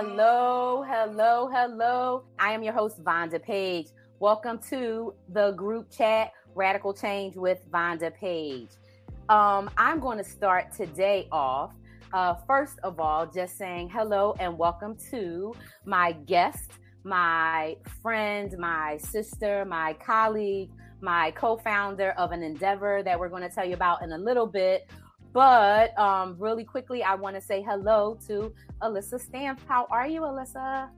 Hello, hello, hello. I am your host, Vonda Page. Welcome to the group chat Radical Change with Vonda Page. Um, I'm going to start today off. Uh, first of all, just saying hello and welcome to my guest, my friend, my sister, my colleague, my co founder of an endeavor that we're going to tell you about in a little bit. But um, really quickly, I want to say hello to Elisa Stampf. How are you, Elisa?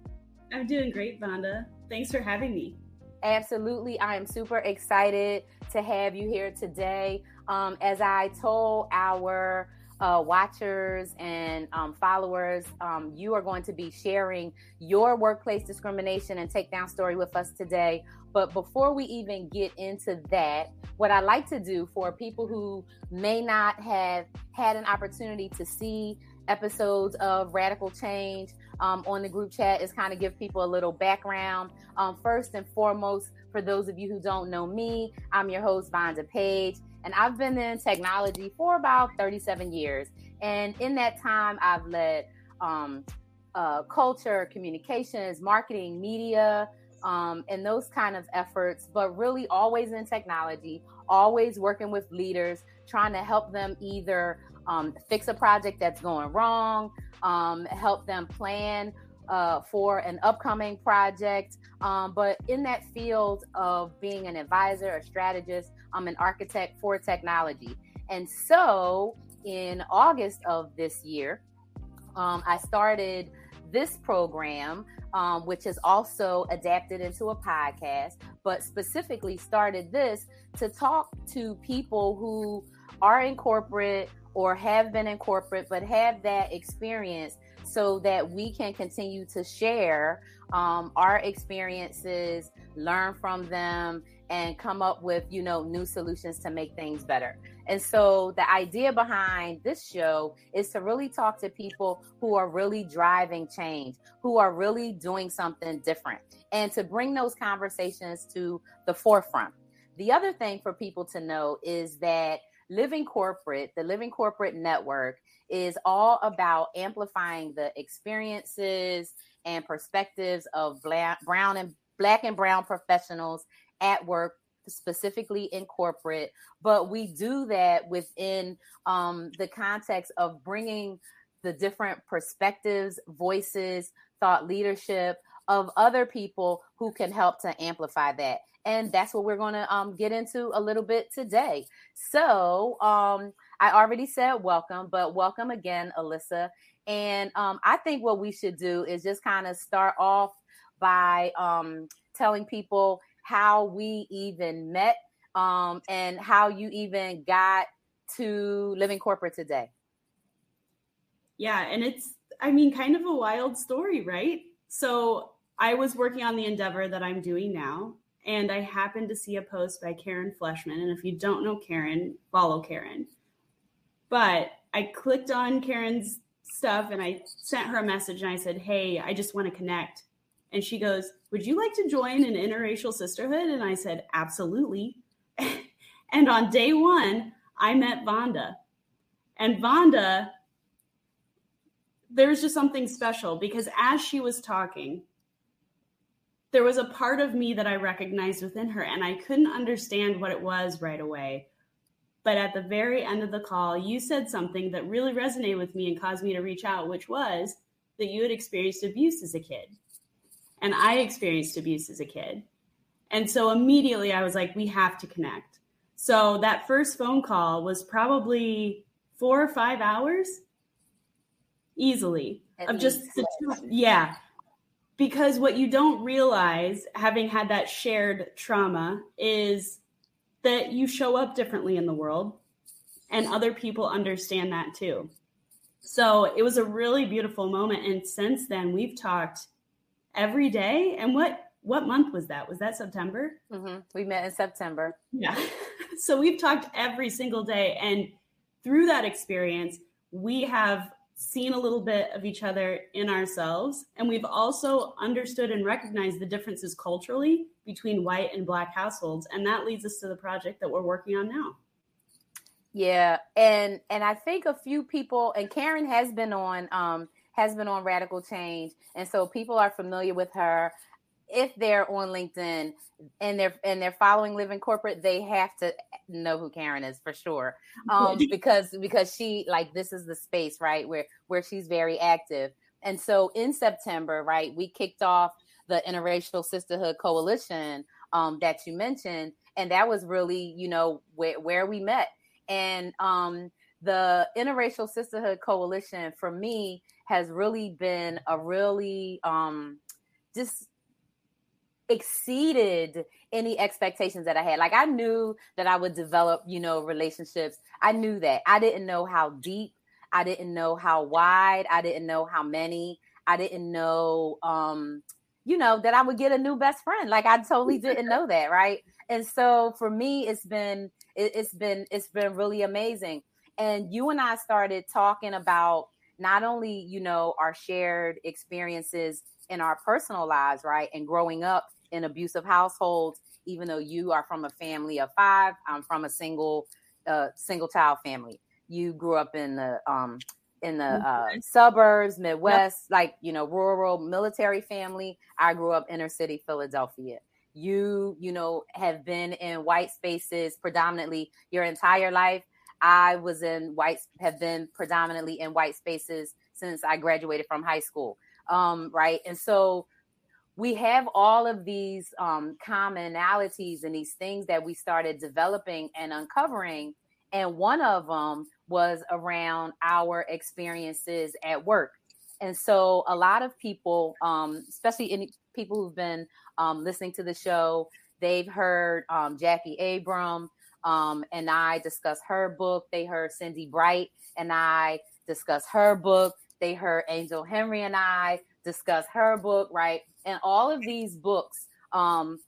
I'm doing great, Vonda. Thanks for having me. Absolutely. I am super excited to have you here today. Um, as I told our uh, watchers and um, followers, um, you are going to be sharing your workplace discrimination and takedown story with us today. But before we even get into that, what I like to do for people who may not have had an opportunity to see episodes of Radical Change um, on the group chat is kind of give people a little background. Um, first and foremost, for those of you who don't know me, I'm your host, Vonda Page, and I've been in technology for about 37 years. And in that time, I've led um, uh, culture, communications, marketing, media, um, and those kind of efforts, but really always in technology, always working with leaders, trying to help them either um, fix a project that's going wrong, um, help them plan uh, for an upcoming project. Um, but in that field of being an advisor, a strategist, I'm an architect for technology. And so in August of this year, um, I started this program, um, which is also adapted into a podcast, but specifically started this to talk to people who are in corporate or have been in corporate but have that experience so that we can continue to share um, our experiences learn from them and come up with you know new solutions to make things better. And so the idea behind this show is to really talk to people who are really driving change who are really doing something different and to bring those conversations to the forefront. The other thing for people to know is that Living Corporate, the Living Corporate Network, is all about amplifying the experiences and perspectives of black, brown and black and brown professionals at work specifically in corporate but we do that within um, the context of bringing the different perspectives voices thought leadership of other people who can help to amplify that and that's what we're going to um, get into a little bit today. So um, I already said welcome, but welcome again, Elisa. And um, I think what we should do is just kind of start off by um, telling people how we even met um, and how you even got to living corporate today. Yeah, and it's, I mean, kind of a wild story, right? So I was working on the endeavor that I'm doing now and I happened to see a post by Karen Fleshman. And if you don't know Karen, follow Karen. But I clicked on Karen's stuff and I sent her a message and I said, Hey, I just want to connect. And she goes, Would you like to join an interracial sisterhood? And I said, Absolutely. And on day one, I met Vonda. And Vonda, there was just something special because as she was talking, there was a part of me that I recognized within her, and I couldn't understand what it was right away. But at the very end of the call, you said something that really resonated with me and caused me to reach out, which was that you had experienced abuse as a kid. And I experienced abuse as a kid. And so immediately I was like, we have to connect. So that first phone call was probably four or five hours easily At of just the two, yeah because what you don't realize having had that shared trauma is that you show up differently in the world and other people understand that too so it was a really beautiful moment and since then we've talked every day and what what month was that was that september mm-hmm. we met in september yeah so we've talked every single day and through that experience we have seen a little bit of each other in ourselves. And we've also understood and recognized the differences culturally between white and black households. And that leads us to the project that we're working on now. Yeah. And and I think a few people and Karen has been on um has been on radical change. And so people are familiar with her if they're on LinkedIn and they're and they're following Living Corporate, they have to know who Karen is for sure. Um, because because she like this is the space right where where she's very active. And so in September, right, we kicked off the Interracial Sisterhood Coalition um, that you mentioned, and that was really you know where where we met. And um, the Interracial Sisterhood Coalition for me has really been a really um, just exceeded any expectations that I had. Like I knew that I would develop, you know, relationships. I knew that. I didn't know how deep, I didn't know how wide, I didn't know how many. I didn't know um you know that I would get a new best friend. Like I totally didn't know that, right? And so for me it's been it, it's been it's been really amazing. And you and I started talking about not only, you know, our shared experiences in our personal lives, right? And growing up in abusive households, even though you are from a family of five, I'm from a single uh, single child family. You grew up in the um, in the uh, suburbs, Midwest, yep. like you know, rural military family. I grew up inner city Philadelphia. You, you know, have been in white spaces predominantly your entire life. I was in white, have been predominantly in white spaces since I graduated from high school. Um, right. And so we have all of these um, commonalities and these things that we started developing and uncovering. And one of them was around our experiences at work. And so a lot of people, um, especially any people who've been um, listening to the show, they've heard um, Jackie Abram um, and I discuss her book. They heard Cindy Bright and I discuss her book. They heard Angel Henry and I discuss her book, right? and all of these books um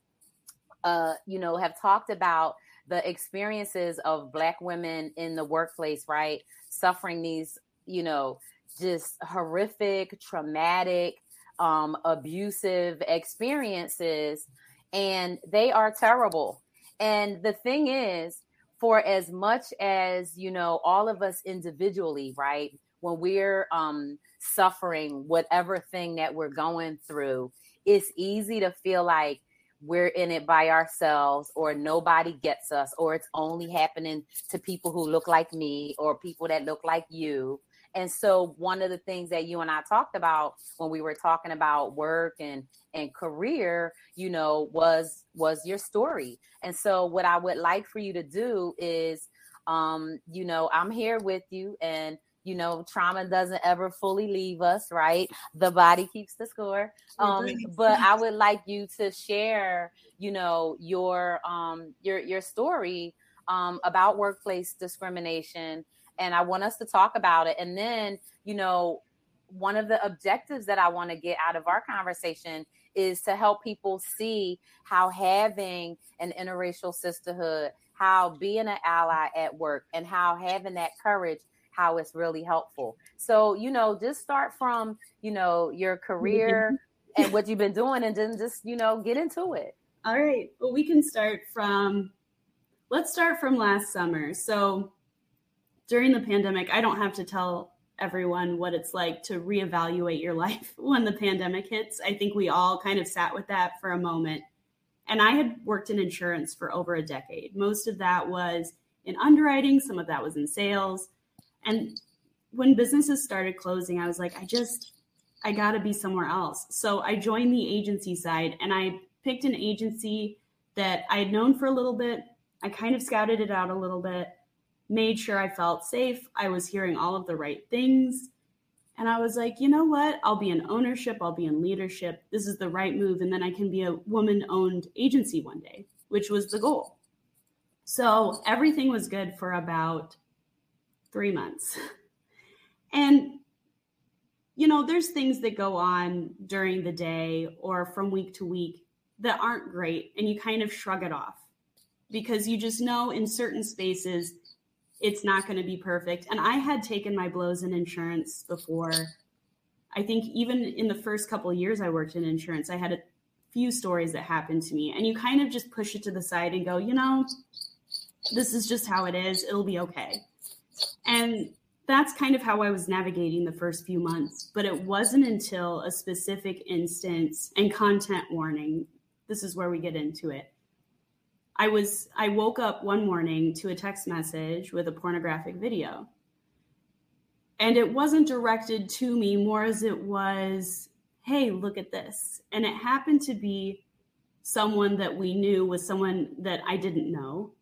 uh you know have talked about the experiences of black women in the workplace right suffering these you know just horrific traumatic um abusive experiences and they are terrible and the thing is for as much as you know all of us individually right when we're um suffering whatever thing that we're going through it's easy to feel like we're in it by ourselves or nobody gets us or it's only happening to people who look like me or people that look like you and so one of the things that you and I talked about when we were talking about work and and career, you know, was was your story. And so what I would like for you to do is um, you know, I'm here with you and you know trauma doesn't ever fully leave us right? The body keeps the score. Um, but i would like you to share you know your um your your story um about workplace discrimination and i want us to talk about it and then you know one of the objectives that i want to get out of our conversation is to help people see how having an interracial sisterhood how being an ally at work and how having that courage how it's really helpful. So, you know, just start from, you know, your career mm-hmm. and what you've been doing and then just, you know, get into it. All right. Well, we can start from let's start from last summer. So during the pandemic, I don't have to tell everyone what it's like to reevaluate your life when the pandemic hits. I think we all kind of sat with that for a moment. And I had worked in insurance for over a decade. Most of that was in underwriting, some of that was in sales. And when businesses started closing, I was like, I just, I got to be somewhere else. So I joined the agency side and I picked an agency that I had known for a little bit. I kind of scouted it out a little bit, made sure I felt safe. I was hearing all of the right things. And I was like, you know what? I'll be in ownership, I'll be in leadership. This is the right move. And then I can be a woman owned agency one day, which was the goal. So everything was good for about three months. And, you know, there's things that go on during the day or from week to week that aren't great. And you kind of shrug it off because you just know in certain spaces it's not going to be perfect. And I had taken my blows in insurance before. I think even in the first couple years I worked in insurance, I had a few stories that happened to me. And you kind of just push it to the side and go, you know, this is just how it is. It'll be okay. And that's kind of how I was navigating the first few months. But it wasn't until a specific instance and content warning. This is where we get into it. I was I woke up one morning to a text message with a pornographic video. And it wasn't directed to me more as it was, hey, look at this. And it happened to be someone that we knew was someone that I didn't know.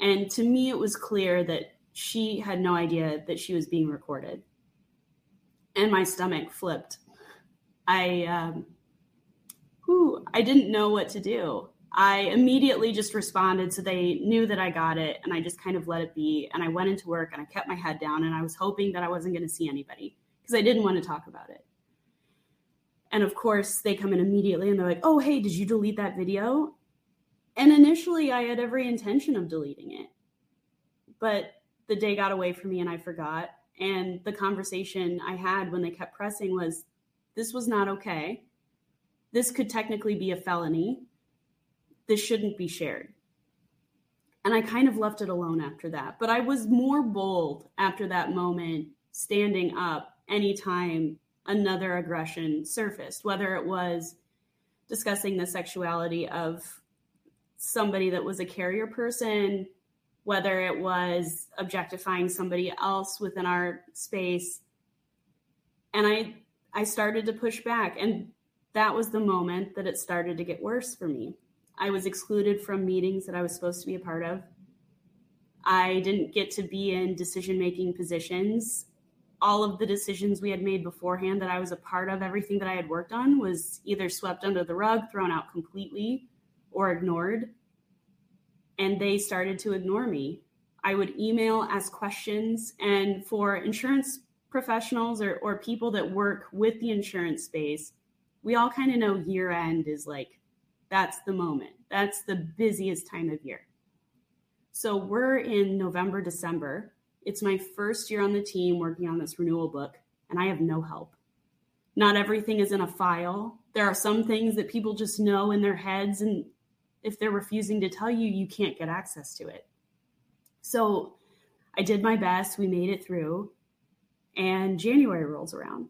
And to me, it was clear that she had no idea that she was being recorded. And my stomach flipped. I, um, whew, I didn't know what to do. I immediately just responded so they knew that I got it and I just kind of let it be. And I went into work and I kept my head down and I was hoping that I wasn't going to see anybody because I didn't want to talk about it. And of course, they come in immediately and they're like, oh, hey, did you delete that video? And initially, I had every intention of deleting it. But the day got away from me and I forgot. And the conversation I had when they kept pressing was this was not okay. This could technically be a felony. This shouldn't be shared. And I kind of left it alone after that. But I was more bold after that moment, standing up anytime another aggression surfaced, whether it was discussing the sexuality of somebody that was a carrier person, whether it was objectifying somebody else within our space. And I I started to push back and that was the moment that it started to get worse for me. I was excluded from meetings that I was supposed to be a part of. I didn't get to be in decision making positions. All of the decisions we had made beforehand that I was a part of, everything that I had worked on was either swept under the rug, thrown out completely, or ignored and they started to ignore me. I would email, ask questions, and for insurance professionals or, or people that work with the insurance space, we all kind of know year end is like that's the moment. That's the busiest time of year. So we're in November, December. It's my first year on the team working on this renewal book, and I have no help. Not everything is in a file. There are some things that people just know in their heads, and if they're refusing to tell you, you can't get access to it. So I did my best. We made it through. And January rolls around.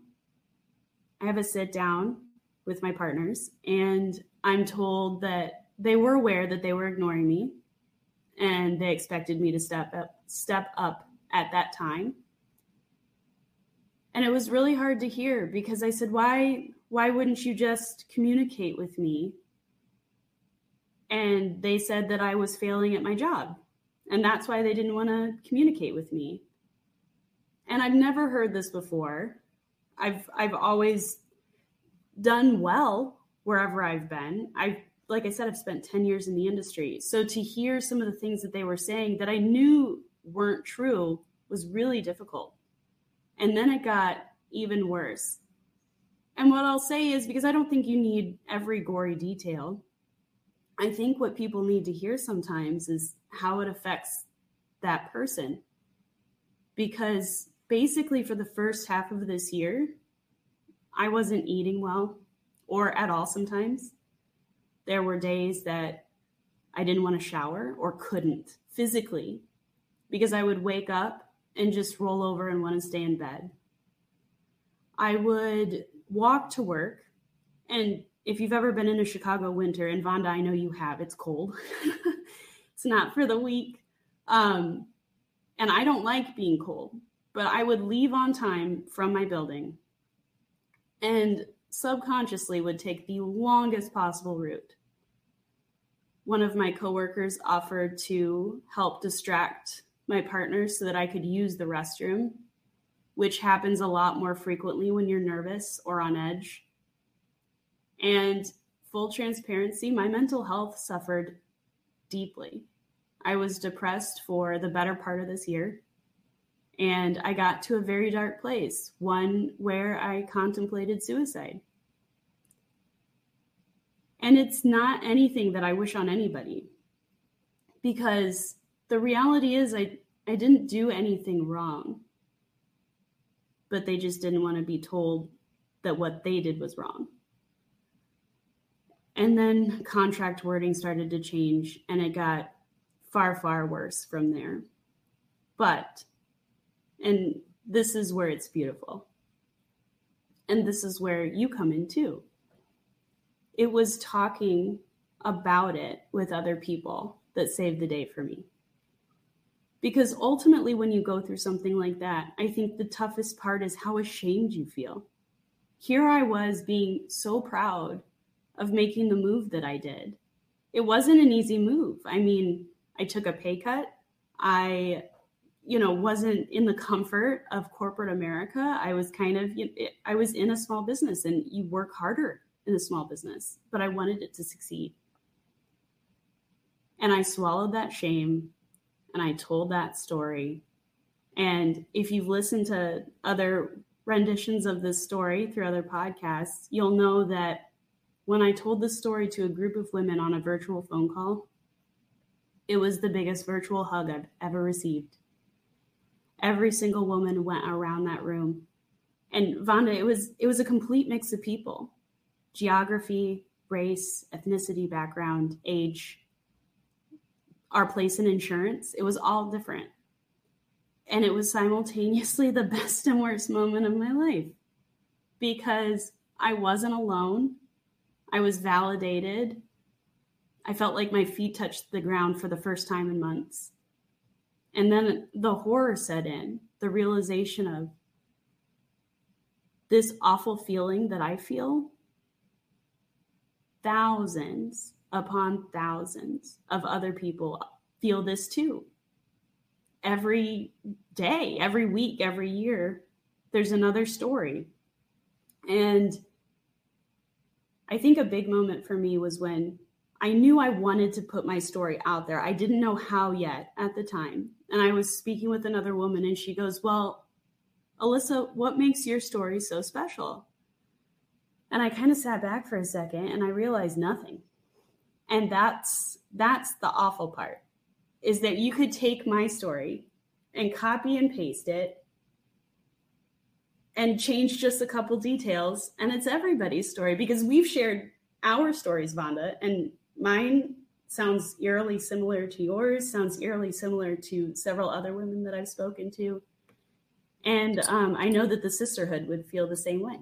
I have a sit down with my partners, and I'm told that they were aware that they were ignoring me and they expected me to step up step up at that time. And it was really hard to hear because I said, "Why why wouldn't you just communicate with me and they said that I was failing at my job. And that's why they didn't want to communicate with me. And I've never heard this before. I've I've always done well wherever I've been. I like I said I've spent 10 years in the industry. So to hear some of the things that they were saying that I knew weren't true was really difficult. And then it got even worse. And what I'll say is because I don't think you need every gory detail. I think what people need to hear sometimes is how it affects that person. Because basically, for the first half of this year, I wasn't eating well or at all sometimes. There were days that I didn't want to shower or couldn't physically because I would wake up and just roll over and want to stay in bed. I would walk to work. And if you've ever been in a Chicago winter, and Vonda, I know you have, it's cold. it's not for the weak. Um, and I don't like being cold, but I would leave on time from my building and subconsciously would take the longest possible route. One of my coworkers offered to help distract my partner so that I could use the restroom, which happens a lot more frequently when you're nervous or on edge. And full transparency, my mental health suffered deeply. I was depressed for the better part of this year. And I got to a very dark place, one where I contemplated suicide. And it's not anything that I wish on anybody because the reality is I, I didn't do anything wrong. But they just didn't want to be told that what they did was wrong. And then contract wording started to change and it got far, far worse from there. But, and this is where it's beautiful. And this is where you come in too. It was talking about it with other people that saved the day for me. Because ultimately, when you go through something like that, I think the toughest part is how ashamed you feel. Here I was being so proud of making the move that I did. It wasn't an easy move. I mean, I took a pay cut. I, you know, wasn't in the comfort of corporate America. I was kind of, you know, I was in a small business and you work harder in a small business, but I wanted it to succeed. And I swallowed that shame and I told that story. And if you've listened to other renditions of this story through other podcasts, you'll know that when I told this story to a group of women on a virtual phone call, it was the biggest virtual hug I've ever received. Every single woman went around that room. And Vonda, it was it was a complete mix of people. Geography, race, ethnicity, background, age, our place in insurance. It was all different. And it was simultaneously the best and worst moment of my life because I wasn't alone. I was validated. I felt like my feet touched the ground for the first time in months. And then the horror set in the realization of this awful feeling that I feel. Thousands upon thousands of other people feel this too. Every day, every week, every year, there's another story. And I think a big moment for me was when I knew I wanted to put my story out there. I didn't know how yet at the time. And I was speaking with another woman, and she goes, Well, Elisa, what makes your story so special? And I kind of sat back for a second and I realized nothing and that's that's the awful part is that you could take my story and copy and paste it and change just a couple details and it's everybody's story because we've shared our stories vonda and mine sounds eerily similar to yours sounds eerily similar to several other women that i've spoken to and um, i know that the sisterhood would feel the same way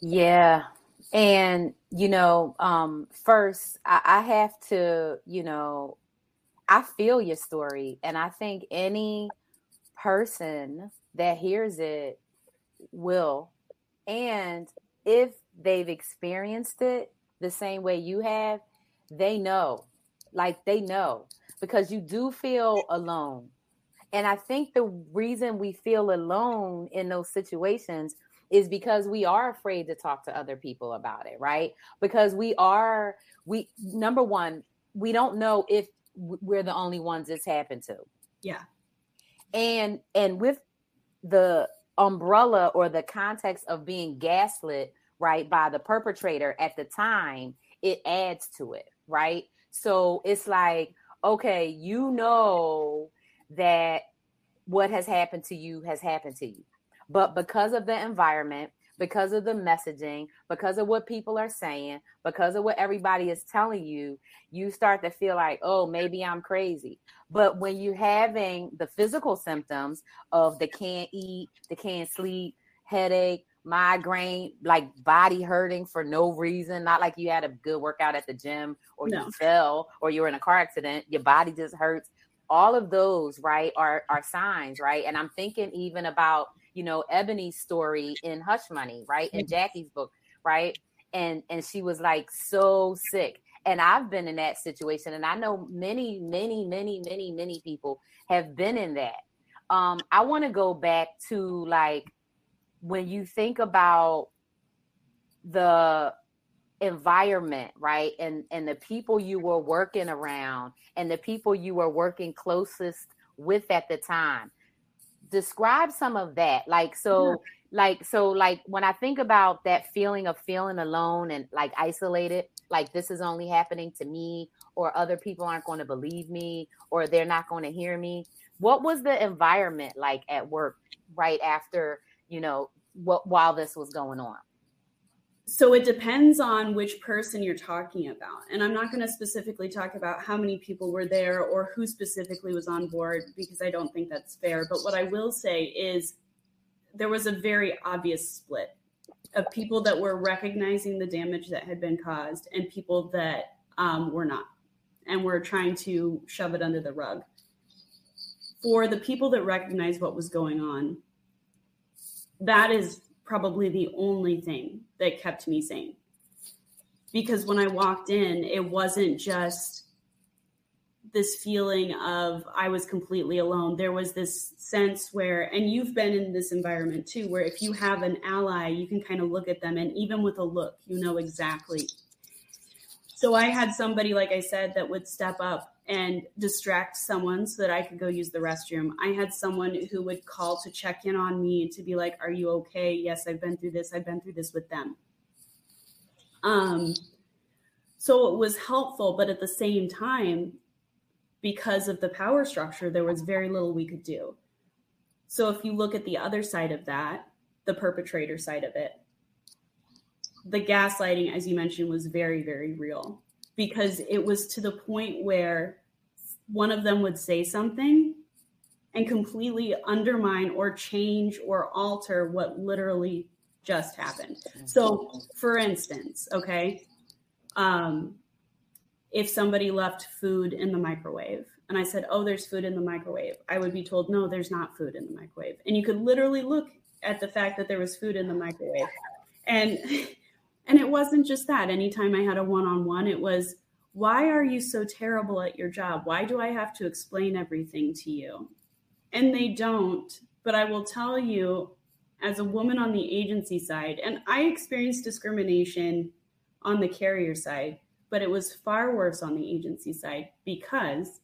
yeah and, you know, um, first, I, I have to, you know, I feel your story. And I think any person that hears it will. And if they've experienced it the same way you have, they know. Like they know because you do feel alone. And I think the reason we feel alone in those situations is because we are afraid to talk to other people about it, right? Because we are, we, number one, we don't know if we're the only ones it's happened to. Yeah. And, and with the umbrella or the context of being gaslit, right, by the perpetrator at the time, it adds to it, right? So it's like, okay, you know that what has happened to you has happened to you. But because of the environment, because of the messaging, because of what people are saying, because of what everybody is telling you, you start to feel like, oh, maybe I'm crazy. But when you're having the physical symptoms of the can't eat, the can't sleep, headache, migraine, like body hurting for no reason, not like you had a good workout at the gym or no. you fell or you were in a car accident, your body just hurts. All of those, right, are are signs, right? And I'm thinking even about, you know, Ebony's story in Hush Money, right? In Jackie's book, right? And and she was like so sick. And I've been in that situation and I know many, many, many, many, many people have been in that. Um, I want to go back to like when you think about the environment right and and the people you were working around and the people you were working closest with at the time describe some of that like so yeah. like so like when i think about that feeling of feeling alone and like isolated like this is only happening to me or other people aren't going to believe me or they're not going to hear me what was the environment like at work right after you know what while this was going on? So it depends on which person you're talking about. And i'm not going to specifically talk about how many people were there or who specifically was on board because i don't think that's fair. But what i will say is there was a very obvious split of people that were recognizing the damage that had been caused and people that um, were not and were trying to shove it under the rug. For the people that recognized what was going on that is probably the only thing that kept me sane. Because when I walked in, it wasn't just this feeling of I was completely alone. There was this sense where, and you've been in this environment too, where if you have an ally, you can kind of look at them, and even with a look, you know exactly. So I had somebody, like I said, that would step up and distract someone so that I could go use the restroom. I had someone who would call to check in on me to be like, "Are you okay? Yes, I've been through this. I've been through this with them." Um so it was helpful, but at the same time because of the power structure, there was very little we could do. So if you look at the other side of that, the perpetrator side of it, the gaslighting as you mentioned was very very real because it was to the point where one of them would say something and completely undermine or change or alter what literally just happened. So, for instance, okay, um, if somebody left food in the microwave and I said, Oh, there's food in the microwave, I would be told, No, there's not food in the microwave. And you could literally look at the fact that there was food in the microwave. And And it wasn't just that. Anytime I had a one on one, it was, why are you so terrible at your job? Why do I have to explain everything to you? And they don't. But I will tell you, as a woman on the agency side, and I experienced discrimination on the carrier side, but it was far worse on the agency side because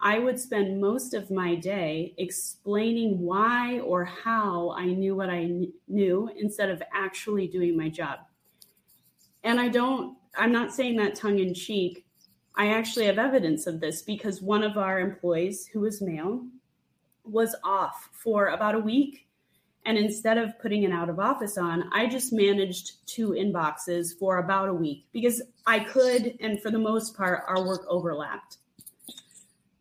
I would spend most of my day explaining why or how I knew what I knew instead of actually doing my job and I don't, I'm not saying that tongue in cheek. I actually have evidence of this because one of our employees, who was male, was off for about a week. And instead of putting an out of office on, I just managed two inboxes for about a week because I could. And for the most part, our work overlapped.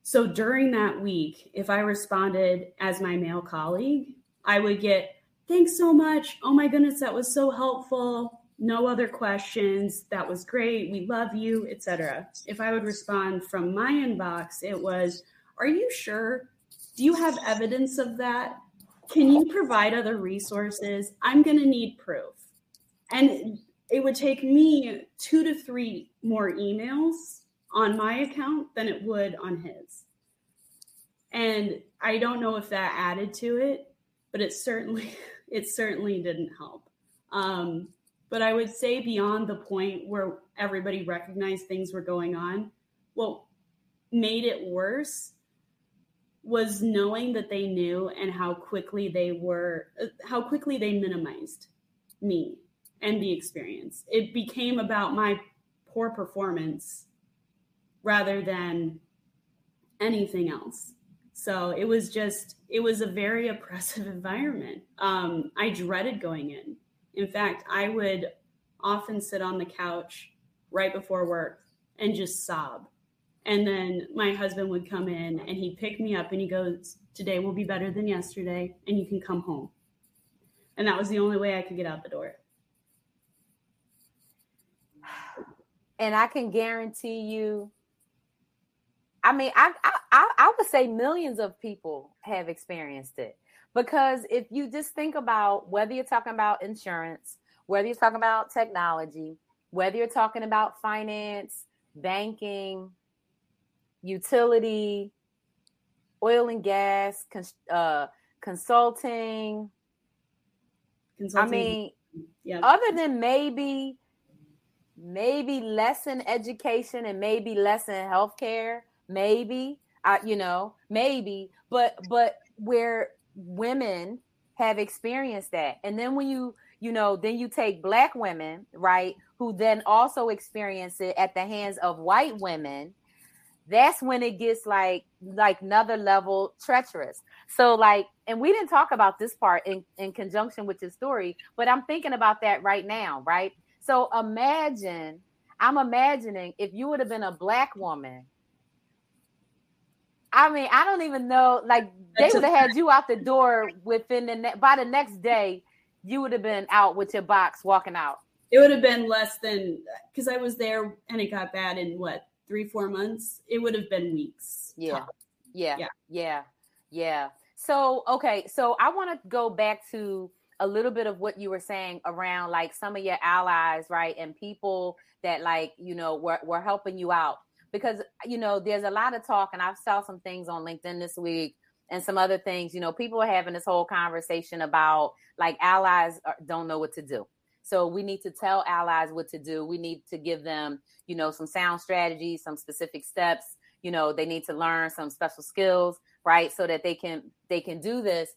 So during that week, if I responded as my male colleague, I would get, thanks so much. Oh my goodness, that was so helpful no other questions that was great we love you etc if i would respond from my inbox it was are you sure? Do you have evidence of that? Can you provide other resources? I'm going to need proof. And it would take me two to three more emails on my account than it would on his. And i don't know if that added to it but it certainly it certainly didn't help. Um, but I would say beyond the point where everybody recognized things were going on, what made it worse was knowing that they knew and how quickly they were, how quickly they minimized me and the experience. It became about my poor performance rather than anything else. So it was just, it was a very oppressive environment. Um, I dreaded going in In fact, I would often sit on the couch right before work and just sob. And then my husband would come in and he'd pick me up and he goes, Today will be better than yesterday, and you can come home. And that was the only way I could get out the door. And I can guarantee you, I mean, I, I I would say millions of people have experienced it because if you just think about whether you're talking about insurance, whether you're talking about technology, whether you're talking about finance, banking, utility, oil and gas, uh, consulting. consulting. I mean, yeah. other than maybe, maybe less in education and maybe less in healthcare, maybe, I, you know, maybe, but but where women have experienced that, and then when you you know, then you take black women, right, who then also experience it at the hands of white women. That's when it gets like like another level treacherous. So like, and we didn't talk about this part in, in conjunction with your story, but I'm thinking about that right now, right? So imagine, I'm imagining if you would have been a black woman I mean, I don't even know. Like they would have had you out the door within the ne- by the next day you would have been out with your box walking out. It would have been less than because I was there and it got bad in what three, four months. It would have been weeks. Yeah. Yeah. Yeah. Yeah. Yeah. So, okay. So I want to go back to a little bit of what you were saying around like some of your allies, right? And people that like, you know, were, were helping you out because, you know, there's a lot of talk and I saw some things on LinkedIn this week and some other things. You know, people are having this whole conversation about like allies don't know what to do. So we need to tell allies what to do. We need to give them, you know, some sound strategies, some specific steps. You know, they need to learn some special skills, right, so that they can they can do this.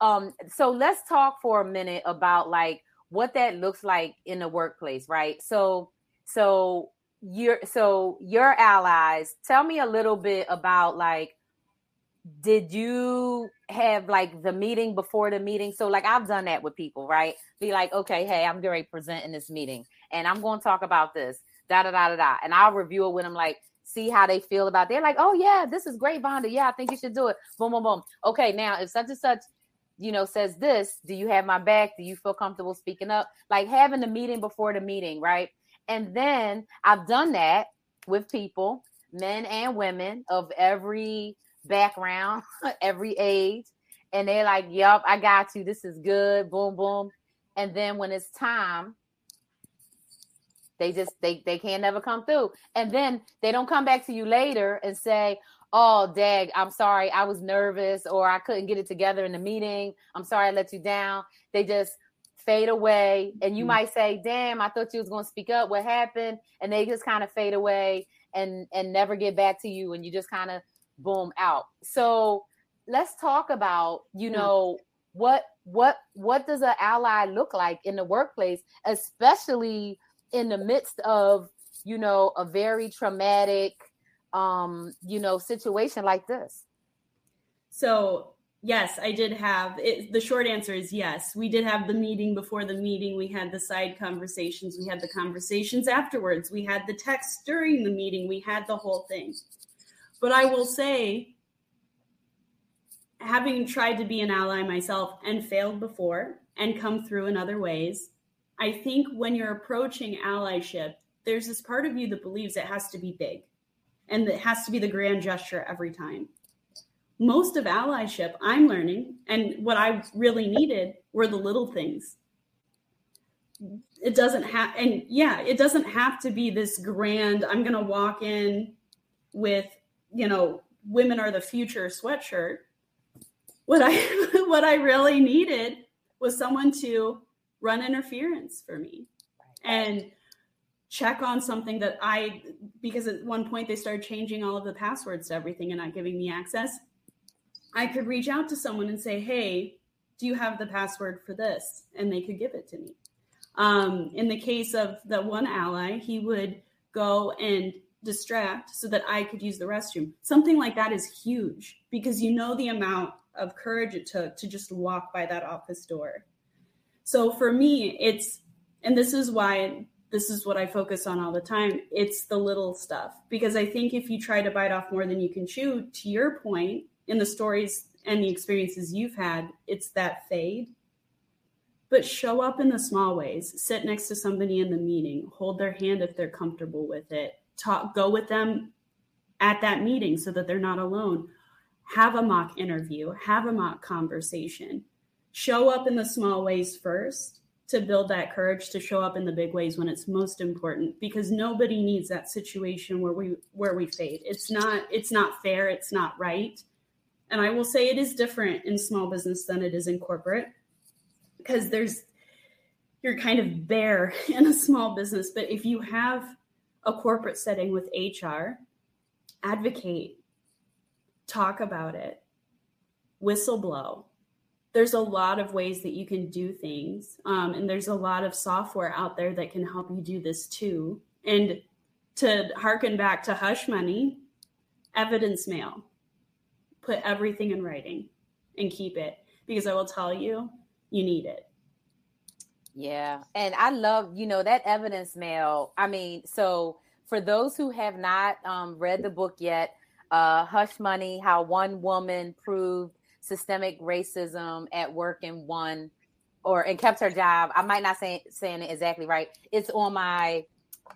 Um, so let's talk for a minute about like what that looks like in the workplace, right? So so your so your allies, tell me a little bit about like did you have like the meeting before the meeting? So like I've done that with people, right? Be like, okay, hey, I'm going to present in this meeting and I'm going to talk about this, da da da da da. And I'll review it with them like, see how they feel about it. They're like, oh yeah, this is great, Vonda. Yeah, I think you should do it. Boom, boom, boom. Okay, now if such and such, you know, says this, do you have my back? Do you feel comfortable speaking up? Like having the meeting before the meeting, right? And then I've done that with people, men and women of every background, every age. And they're like, Yep, I got you. This is good. Boom, boom. And then when it's time, they just they they can't never come through. And then they don't come back to you later and say, Oh, Dag, I'm sorry, I was nervous or I couldn't get it together in the meeting. I'm sorry I let you down. They just fade away. And you mm-hmm. might say, Damn, I thought you was gonna speak up. What happened? And they just kind of fade away and and never get back to you. And you just kind of boom out so let's talk about you know what what what does an ally look like in the workplace especially in the midst of you know a very traumatic um you know situation like this so yes i did have it, the short answer is yes. We did have the meeting before the meeting. We had the side conversations. We had the conversations afterwards. We had the text during the meeting. We had the whole thing. But I will say, having tried to be an ally myself and failed before and come through in other ways, I think when you're approaching allyship, there's this part of you that believes it has to be big and it has to be the grand gesture every time. Most of allyship, I'm learning, and what I really needed were the little things. It doesn't have, and yeah, it doesn't have to be this grand, I'm going to walk in with you know, women are the future sweatshirt. What I what I really needed was someone to run interference for me and check on something that I because at one point they started changing all of the passwords to everything and not giving me access. I could reach out to someone and say, "Hey, do you have the password for this?" and they could give it to me. Um, in the case of the one ally, he would go and distract so that I could use the restroom. Something like that is huge because you know the amount of courage it took to just walk by that office door. So for me, it's, and this is why this is what I focus on all the time. It's the little stuff. Because I think if you try to bite off more than you can chew, to your point, in the stories and the experiences you've had, it's that fade. But show up in the small ways. Sit next to somebody in the meeting, hold their hand if they're comfortable with it. Talk, go with them at that meeting so that they're not alone. Have a mock interview, have a mock conversation. Show up in the small ways first to build that courage to show up in the big ways when it's most important because nobody needs that situation where we where we fade it's not it's not fair it's not right and i will say it is different in small business than it is in corporate because there's you're kind of bare in a small business but if you have a corporate setting with hr advocate talk about it whistleblow there's a lot of ways that you can do things. Um, and there's a lot of software out there that can help you do this too. And to harken back to hush money, evidence mail, put everything in writing and keep it because I will tell you, you need it. Yeah. And I love, you know, that evidence mail. I mean, so for those who have not um, read the book yet, uh, Hush Money How One Woman Proved systemic racism at work and won or and kept her job. I might not say saying it exactly right. It's on my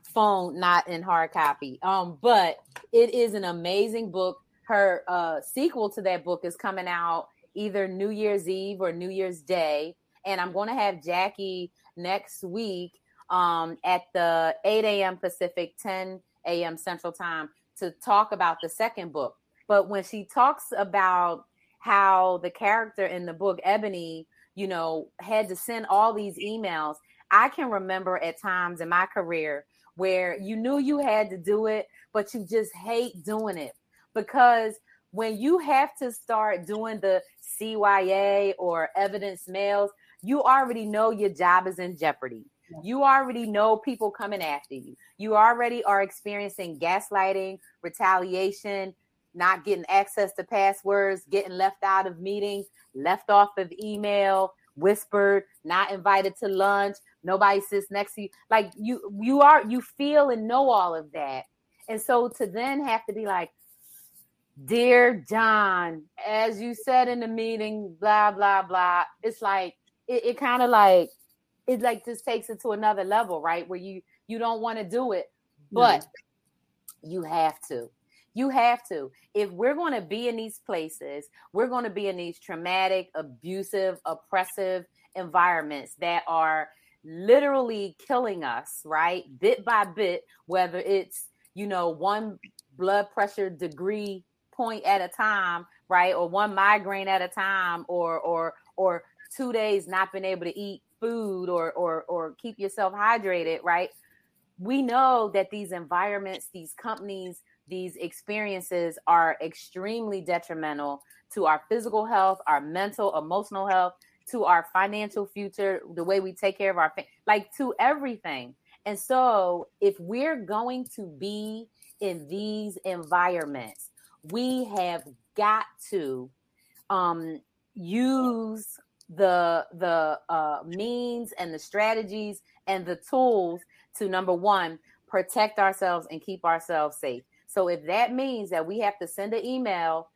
phone, not in hard copy. Um, but it is an amazing book. Her uh, sequel to that book is coming out either New Year's Eve or New Year's Day, and I'm going to have Jackie next week um, at the 8 a.m. Pacific, 10 a.m. Central Time to talk about the second book. But when she talks about how the character in the book Ebony, you know, had to send all these emails. I can remember at times in my career where you knew you had to do it, but you just hate doing it because when you have to start doing the CYA or evidence mails, you already know your job is in jeopardy. You already know people coming after you. You already are experiencing gaslighting, retaliation, not getting access to passwords, getting left out of meetings, left off of email, whispered, not invited to lunch, nobody sits next to you. Like you you are you feel and know all of that. And so to then have to be like, dear John, as you said in the meeting, blah, blah, blah. It's like it, it kind of like it like just takes it to another level, right? Where you you don't want to do it, but mm-hmm. you have to you have to. If we're going to be in these places, we're going to be in these traumatic, abusive, oppressive environments that are literally killing us, right? Bit by bit, whether it's, you know, one blood pressure degree point at a time, right? Or one migraine at a time or or or two days not being able to eat food or or or keep yourself hydrated, right? We know that these environments, these companies, these experiences are extremely detrimental to our physical health, our mental, emotional health, to our financial future, the way we take care of our like to everything. And so, if we're going to be in these environments, we have got to um, use the the uh, means and the strategies and the tools to number one protect ourselves and keep ourselves safe so if that means that we have to send an email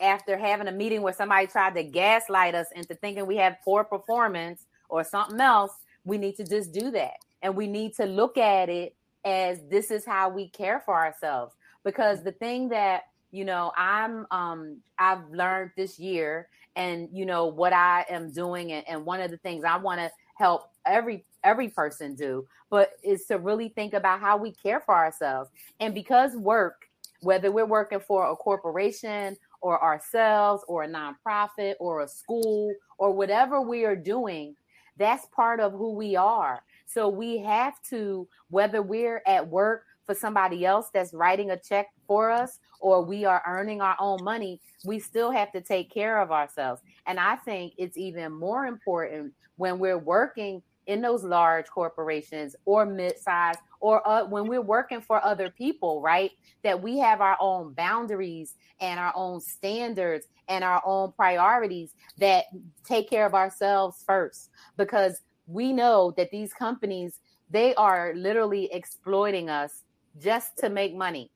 after having a meeting where somebody tried to gaslight us into thinking we have poor performance or something else, we need to just do that. And we need to look at it as this is how we care for ourselves. Because the thing that, you know, I'm um I've learned this year and you know what I am doing and, and one of the things I want to help every every person do, but is to really think about how we care for ourselves. And because work, whether we're working for a corporation or ourselves or a nonprofit or a school or whatever we are doing, that's part of who we are. So we have to, whether we're at work for somebody else that's writing a check for us or we are earning our own money, we still have to take care of ourselves. And I think it's even more important when we're working in those large corporations or mid-sized or uh, when we're working for other people, right? That we have our own boundaries and our own standards and our own priorities that take care of ourselves first because we know that these companies they are literally exploiting us just to make money.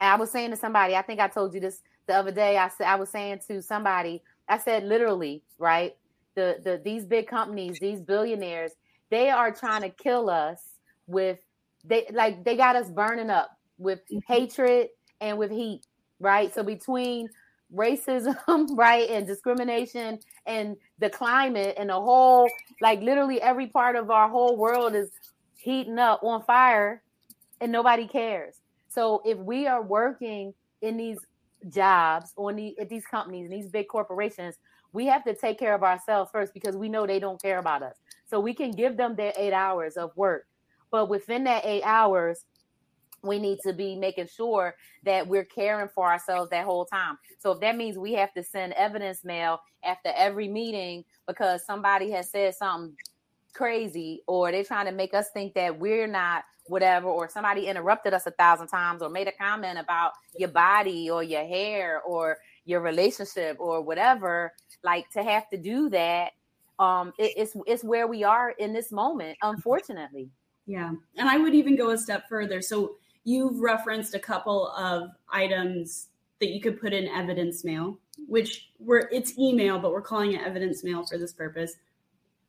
And I was saying to somebody, I think I told you this the other day. I said I was saying to somebody, I said literally, right? The the these big companies, these billionaires, they are trying to kill us with they like they got us burning up with mm-hmm. hatred and with heat, right? So between racism, right, and discrimination and the climate and the whole like literally every part of our whole world is heating up on fire and nobody cares. So if we are working in these jobs on the at these companies and these big corporations, we have to take care of ourselves first because we know they don't care about us. So we can give them their eight hours of work but within that eight hours, we need to be making sure that we're caring for ourselves that whole time. So if that means we have to send evidence mail after every meeting because somebody has said something crazy or they're trying to make us think that we're not whatever or somebody interrupted us a thousand times or made a comment about your body or your hair or your relationship or whatever like to have to do that um it, it's it's where we are in this moment unfortunately yeah. And I would even go a step further. So you've referenced a couple of items that you could put in evidence mail, which were it's email, but we're calling it evidence mail for this purpose.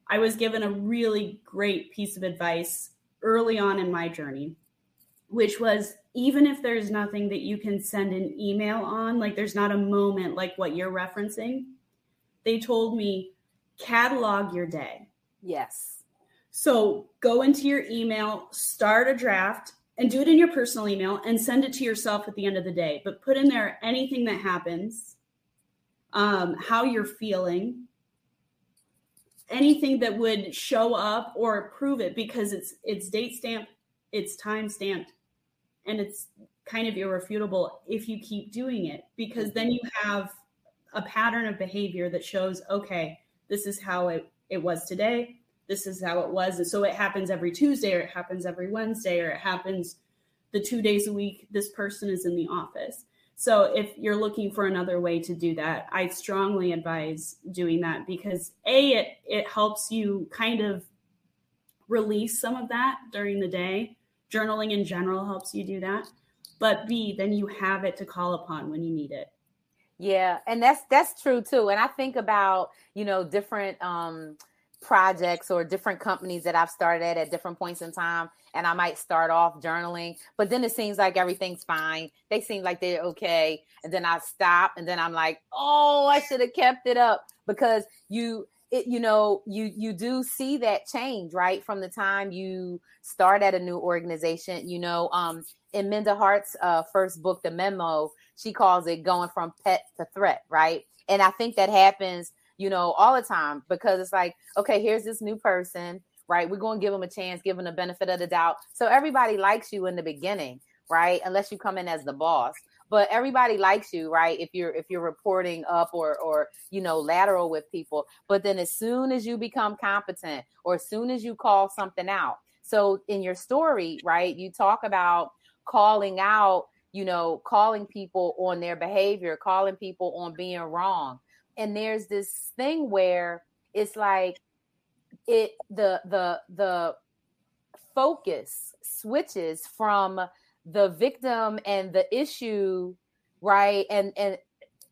I was given a really great piece of advice early on in my journey, which was even if there's nothing that you can send an email on, like there's not a moment like what you're referencing, they told me catalog your day. Yes so go into your email, start a draft, and do it in your personal email and send it to yourself at the end of the day. But put in there anything that happens, um, how you're feeling, anything that would show up or prove it because it's it's date stamped, it's time stamped, and it's kind of irrefutable if you keep doing it because then you have a pattern of behavior that shows okay this is how it, it was today this is how it was. And so it happens every Tuesday or it happens every Wednesday or it happens the two days a week this person is in the office. So if you're looking for another way to do that, I strongly advise doing that because A, it, it helps you kind of release some of that during the day. Journaling in general helps you do that. But B, then you have it to call upon when you need it. Yeah, and that's that's true too. And I think about, you know, different um projects or different companies that I've started at different points in time. And I might start off journaling, but then it seems like everything's fine. They seem like they're okay. And then I stop and then I'm like, oh, I should have kept it up because you it, you know you you do see that change right from the time you start at a new organization you know um in Minda Harts' uh, first book the memo she calls it going from pet to threat right and i think that happens you know, all the time because it's like, okay, here's this new person, right? We're going to give them a chance, give them the benefit of the doubt. So everybody likes you in the beginning, right? Unless you come in as the boss. But everybody likes you, right? If you're if you're reporting up or or you know lateral with people, but then as soon as you become competent or as soon as you call something out, so in your story, right, you talk about calling out you know, calling people on their behavior, calling people on being wrong and there's this thing where it's like it the the the focus switches from the victim and the issue right? And and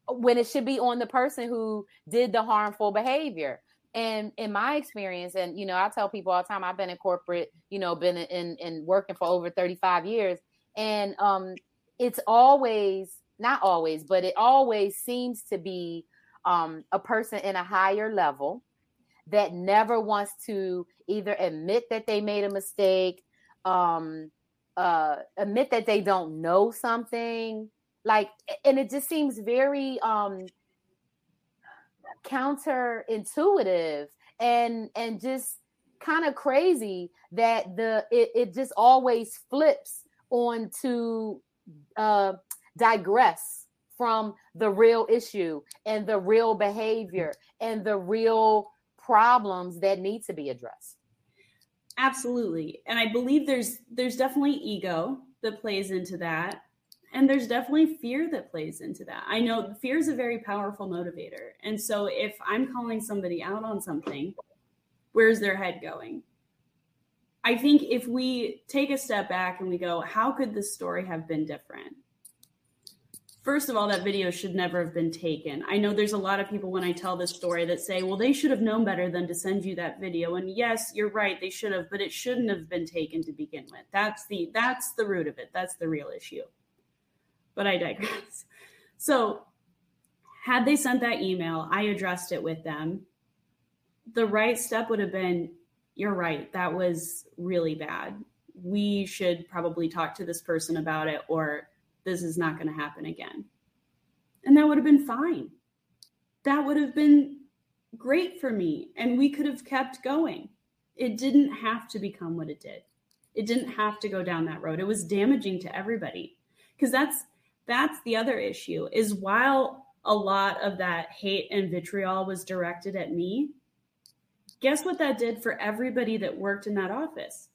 when it should be on the person who did the harmful behavior. And in my experience and you know i tell people all the time i've been in corporate you know been in in working for over 35 years. And um it's always not always but it always seems to be um, a person in a higher level that never wants to either admit that they made a mistake, um, uh, admit that they don't know something, like, and it just seems very um, counterintuitive and and just kind of crazy that the it, it just always flips on to uh, digress from the real issue and the real behavior and the real problems that need to be addressed. Absolutely. And I believe there's there's definitely ego that plays into that. And there's definitely fear that plays into that. I know fear is a very powerful motivator. And so if I'm calling somebody out on something, where's their head going? I think if we take a step back and we go, how could this story have been different? First of all, that video should never have been taken. I know there's a lot of people when I tell this story that say, well, they should have known better than to send you that video. And yes, you're right, they should have, but it shouldn't have been taken to begin with. That's the that's the root of it. That's the real issue. But I digress. So had they sent that email, I addressed it with them. The right step would have been, you're right, that was really bad. We should probably talk to this person about it or this is not going to happen again. And that would have been fine. That would have been great for me. And we could have kept going. It didn't have to become what it did. It didn't have to go down that road. It was damaging to everybody. Because that's that's the other issue is while a lot of that hate and vitriol was directed at me, guess what that did for everybody that worked in that office?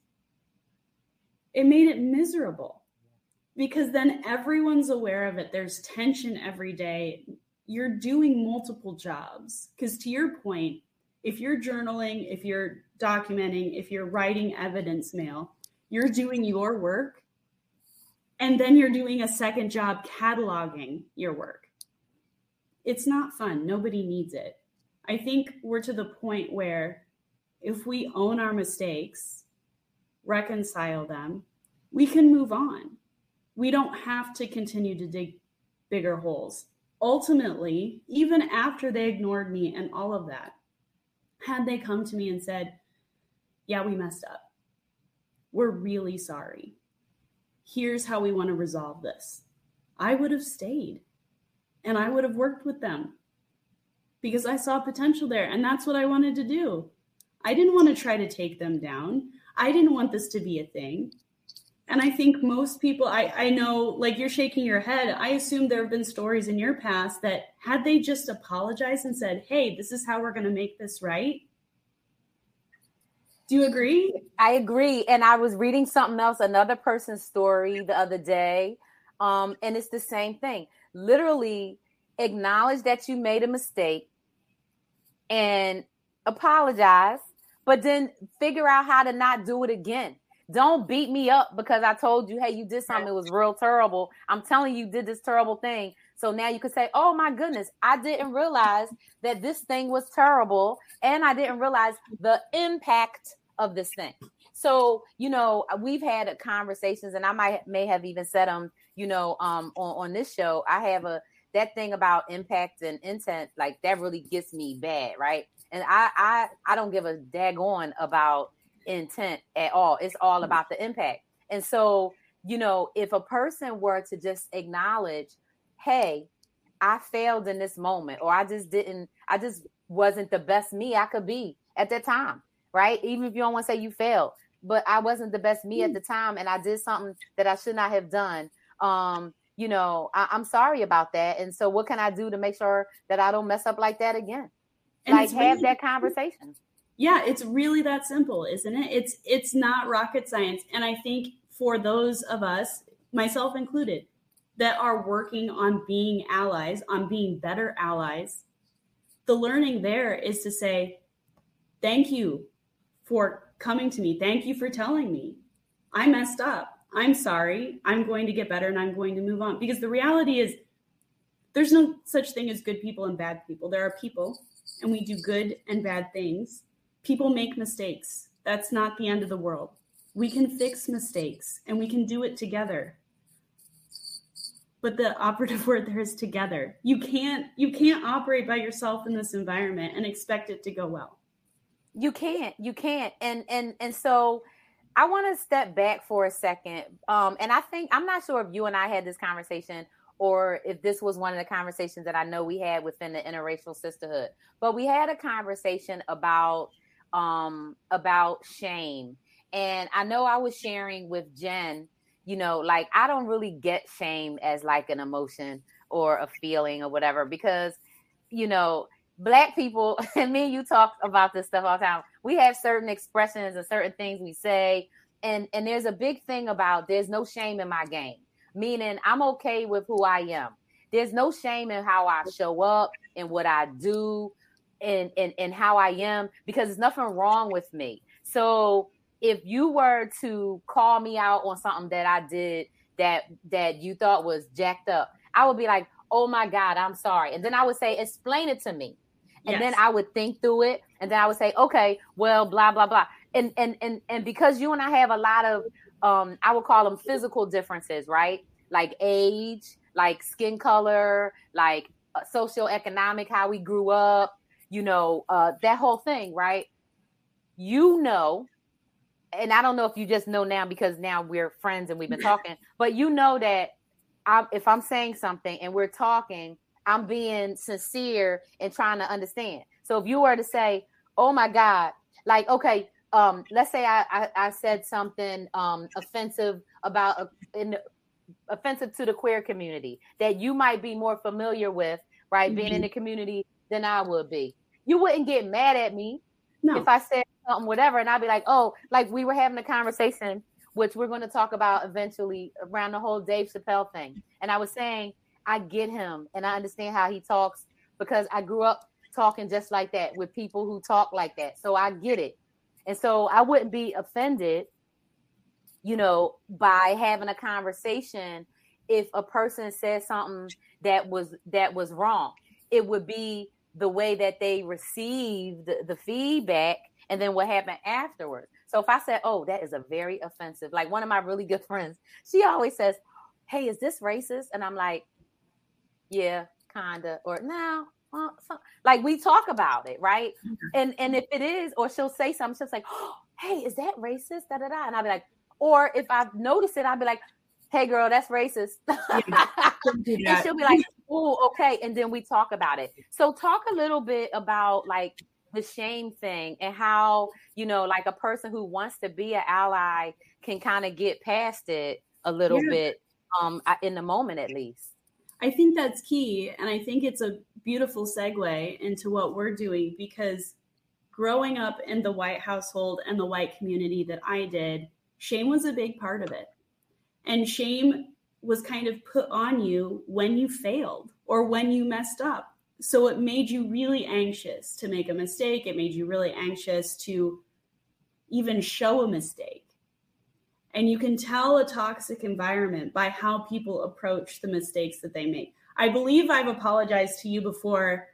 It made it miserable because then everyone's aware of it. There's tension every day. You're doing multiple jobs. Because to your point, if you're journaling, if you're documenting, if you're writing evidence mail, you're doing your work. And then you're doing a second job cataloging your work. It's not fun. Nobody needs it. I think we're to the point where if we own our mistakes, reconcile them, we can move on we don't have to continue to dig bigger holes. Ultimately, even after they ignored me and all of that, had they come to me and said, Yeah, we messed up. We're really sorry. Here's how we want to resolve this. I would have stayed and I would have worked with them because I saw potential there. And that's what I wanted to do. I didn't want to try to take them down. I didn't want this to be a thing. And I think most people, I, I know, like you're shaking your head. I assume there have been stories in your past that had they just apologized and said, hey, this is how we're going to make this right. Do you agree? I agree. And I was reading something else, another person's story the other day. Um, and it's the same thing. Literally acknowledge that you made a mistake and apologize, but then figure out how to not do it again don't beat me up because I told you, hey, you did something. It was real terrible. I'm telling you, you did this terrible thing. So now you could say, oh my goodness, I didn't realize that this thing was terrible. And I didn't realize the impact of this thing. So, you know, we've had conversations and I might may have even said them, you know, um, on, on this show. I have a that thing about impact and intent, like that really gets me bad, right? And I I I don't give a daggone about intent at all. It's all about the impact. And so, you know, if a person were to just acknowledge, hey, I failed in this moment, or I just didn't, I just wasn't the best me I could be at that time, right? Even if you don't want to say you failed, but I wasn't the best me at the time and I did something that I should not have done. Um, you know, I, am sorry about that. And so what can I do to make sure that I don't mess up like that again? And like have really, that conversation yeah it's really that simple isn't it? It's it's not rocket science. And i think for those of us myself included that are working on being allies on being better allies the learning there is to say thank you for coming to me. Thank you for telling me. I messed up. I'm sorry. I'm going to get better and i'm going to move on. Because the reality is there's no such thing as good people and bad people. There are people and we do good and bad things People make mistakes. That's not the end of the world. We can fix mistakes and we can do it together. But the operative word there is together. You can't you can't operate by yourself in this environment and expect it to go well. You can't. You can't. And and and so I want to step back for a second. Um, and I think I'm not sure if you and I had this conversation or if this was one of the conversations that I know we had within the interracial sisterhood. But we had a conversation about um, about shame. And I know I was sharing with Jen, you know, like I don't really get shame as like an emotion or a feeling or whatever because, you know, black people and me you talk about this stuff all the time. We have certain expressions and certain things we say. And and there's a big thing about there's no shame in my game. Meaning I'm okay with who I am. There's no shame in how I show up and what I do and and, and how I am because there's nothing wrong with me. So if you were to call me out on something that I did that that you thought was jacked up, I would be like, "Oh my god, I'm sorry." And then I would say, "Explain it to me." and yes. then I would think through it, and then I would say, okay, well, blah blah blah, and and and and because you and I have a lot of, um, I would call them physical differences, right? Like age, like skin color, like uh, socioeconomic, how we grew up, you know, uh, that whole thing, right? You know, and I don't know if you just know now because now we're friends and we've been talking, but you know that I, if I'm saying something and we're talking I'm being sincere and trying to understand. So if you were to say, "Oh my God," like okay, um, let's say I, I, I said something um, offensive about uh, in, offensive to the queer community that you might be more familiar with, right? Mm-hmm. Being in mm-hmm. the community than I would be. You wouldn't get mad at me no. if I said something, whatever, and I'd be like, "Oh, like we were having a conversation." Which we're going to talk about eventually around the whole Dave Chappelle thing. And I was saying, I get him and I understand how he talks because I grew up talking just like that with people who talk like that. So I get it. And so I wouldn't be offended, you know, by having a conversation if a person said something that was that was wrong. It would be the way that they received the, feedback and then what happened afterwards. So if I said, "Oh, that is a very offensive," like one of my really good friends, she always says, "Hey, is this racist?" And I'm like, yeah, kinda, or now, well, like we talk about it, right? Mm-hmm. And and if it is, or she'll say something, she'll say, oh, "Hey, is that racist?" Da da da, and I'll be like, or if I notice it, I'll be like, "Hey, girl, that's racist," yeah, and she'll be like, "Oh, okay," and then we talk about it. So talk a little bit about like the shame thing and how you know, like a person who wants to be an ally can kind of get past it a little yeah. bit um in the moment at least. I think that's key. And I think it's a beautiful segue into what we're doing because growing up in the white household and the white community that I did, shame was a big part of it. And shame was kind of put on you when you failed or when you messed up. So it made you really anxious to make a mistake. It made you really anxious to even show a mistake. And you can tell a toxic environment by how people approach the mistakes that they make. I believe I've apologized to you before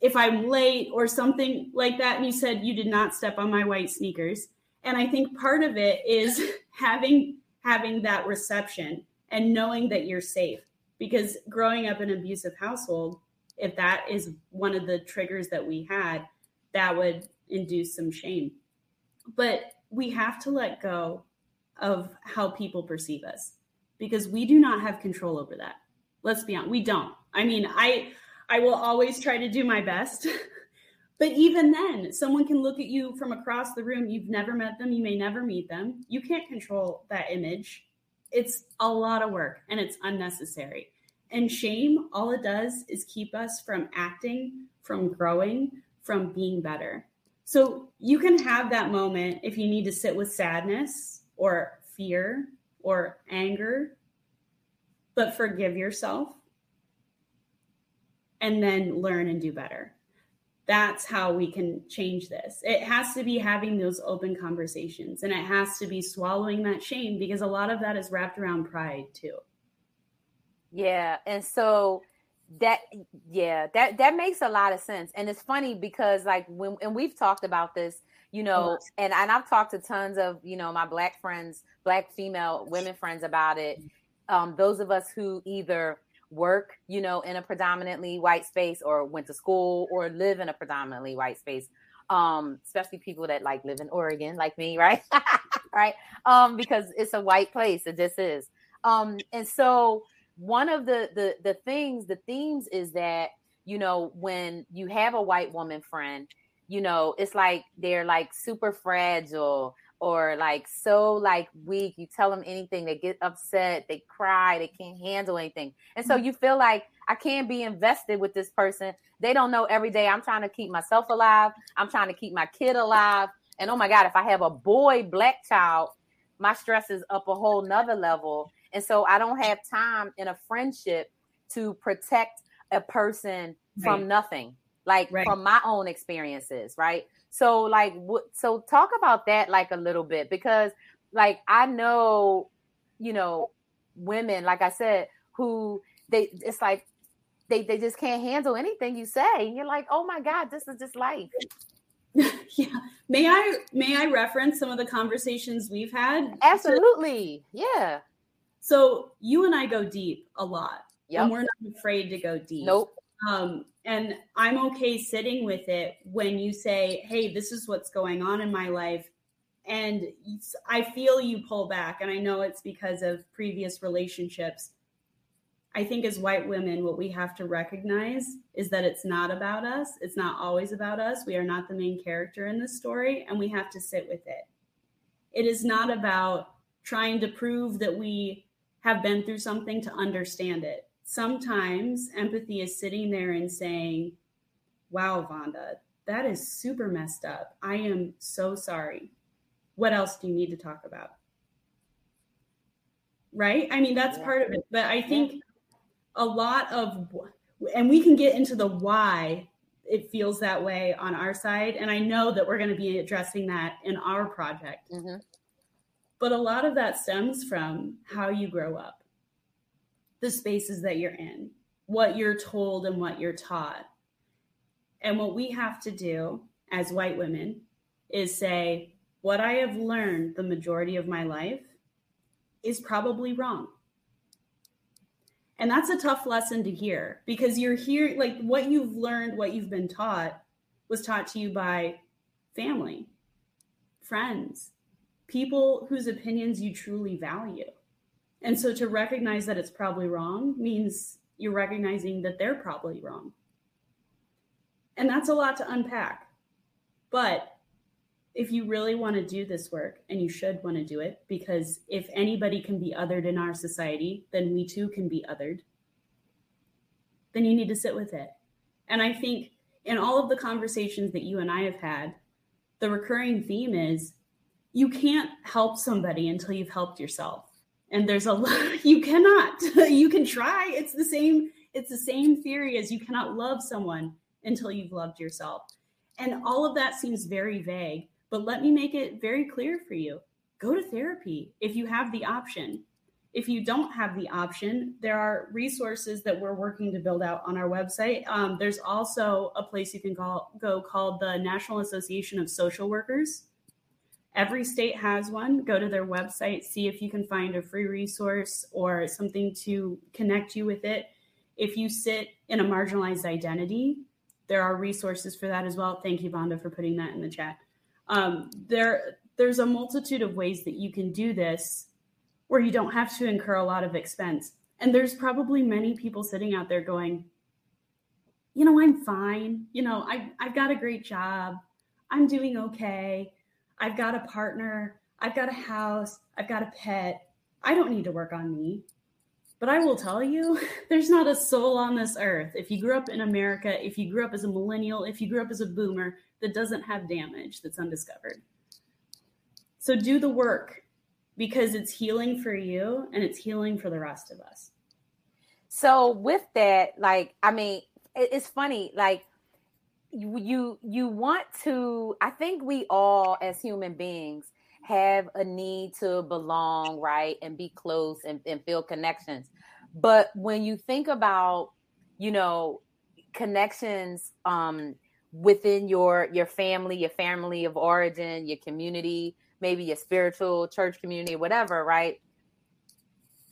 if I'm late or something like that. And you said you did not step on my white sneakers. And I think part of it is having having that reception and knowing that you're safe. Because growing up in an abusive household, if that is one of the triggers that we had, that would induce some shame. But we have to let go of how people perceive us because we do not have control over that. Let's be honest, we don't. I mean, I I will always try to do my best. but even then, someone can look at you from across the room. You've never met them, you may never meet them. You can't control that image. It's a lot of work and it's unnecessary. And shame, all it does is keep us from acting, from growing, from being better. So you can have that moment if you need to sit with sadness or fear or anger, but forgive yourself and then learn and do better. That's how we can change this. It has to be having those open conversations and it has to be swallowing that shame because a lot of that is wrapped around pride too. Yeah. And so that yeah, that that makes a lot of sense. And it's funny because like when and we've talked about this you know and, and i've talked to tons of you know my black friends black female women friends about it um, those of us who either work you know in a predominantly white space or went to school or live in a predominantly white space um, especially people that like live in oregon like me right? Right? Um, because it's a white place. It just is. Um, and so one of the the the things the themes is that you know when you have a white woman friend you know, it's like they're like super fragile or like so like weak. You tell them anything, they get upset, they cry, they can't handle anything. And so mm-hmm. you feel like I can't be invested with this person. They don't know every day I'm trying to keep myself alive. I'm trying to keep my kid alive. And oh my God, if I have a boy black child, my stress is up a whole nother level. And so I don't have time in a friendship to protect a person right. from nothing, like right. from my own experiences, right? So like so talk about that like a little bit because like I know, you know, women, like I said, who they it's like they they just can't handle anything you say. You're like, oh my God, this is just life. yeah. May I may I reference some of the conversations we've had? Absolutely. Yeah. So you and I go deep a lot. Yep. And we're not afraid to go deep. Nope. Um, and I'm okay sitting with it when you say, Hey, this is what's going on in my life. And I feel you pull back. And I know it's because of previous relationships. I think as white women, what we have to recognize is that it's not about us. It's not always about us. We are not the main character in this story, and we have to sit with it. It is not about trying to prove that we have been through something to understand it. Sometimes empathy is sitting there and saying, Wow, Vonda, that is super messed up. I am so sorry. What else do you need to talk about? Right? I mean, that's yeah. part of it. But I think a lot of, and we can get into the why it feels that way on our side. And I know that we're going to be addressing that in our project. Mm-hmm. But a lot of that stems from how you grow up, the spaces that you're in, what you're told and what you're taught. And what we have to do as white women is say, what I have learned the majority of my life is probably wrong. And that's a tough lesson to hear because you're here, like what you've learned, what you've been taught was taught to you by family, friends, people whose opinions you truly value. And so to recognize that it's probably wrong means you're recognizing that they're probably wrong. And that's a lot to unpack. But if you really want to do this work, and you should want to do it, because if anybody can be othered in our society, then we too can be othered, then you need to sit with it. And I think in all of the conversations that you and I have had, the recurring theme is you can't help somebody until you've helped yourself. And there's a lot you cannot. you can try. It's the same it's the same theory as you cannot love someone until you've loved yourself. And all of that seems very vague, but let me make it very clear for you. Go to therapy if you have the option. If you don't have the option, there are resources that we're working to build out on our website. Um, there's also a place you can call, go called the National Association of Social Workers Every state has one. Go to their website, see if you can find a free resource or something to connect you with it. If you sit in a marginalized identity, there are resources for that as well. Thank you, Vonda, for putting that in the chat. Um, there, there's a multitude of ways that you can do this where you don't have to incur a lot of expense. And there's probably many people sitting out there going, you know, I'm fine. You know, I, I've got a great job. I'm doing okay. I've got a partner, I've got a house, I've got a pet. I don't need to work on me. But I will tell you, there's not a soul on this earth. If you grew up in America, if you grew up as a millennial, if you grew up as a boomer, that doesn't have damage that's undiscovered. So do the work because it's healing for you and it's healing for the rest of us. So with that, like, I mean, it's funny, like you you want to i think we all as human beings have a need to belong right and be close and, and feel connections. But when you think about you know connections um within your your family your family of origin your community maybe your spiritual church community whatever right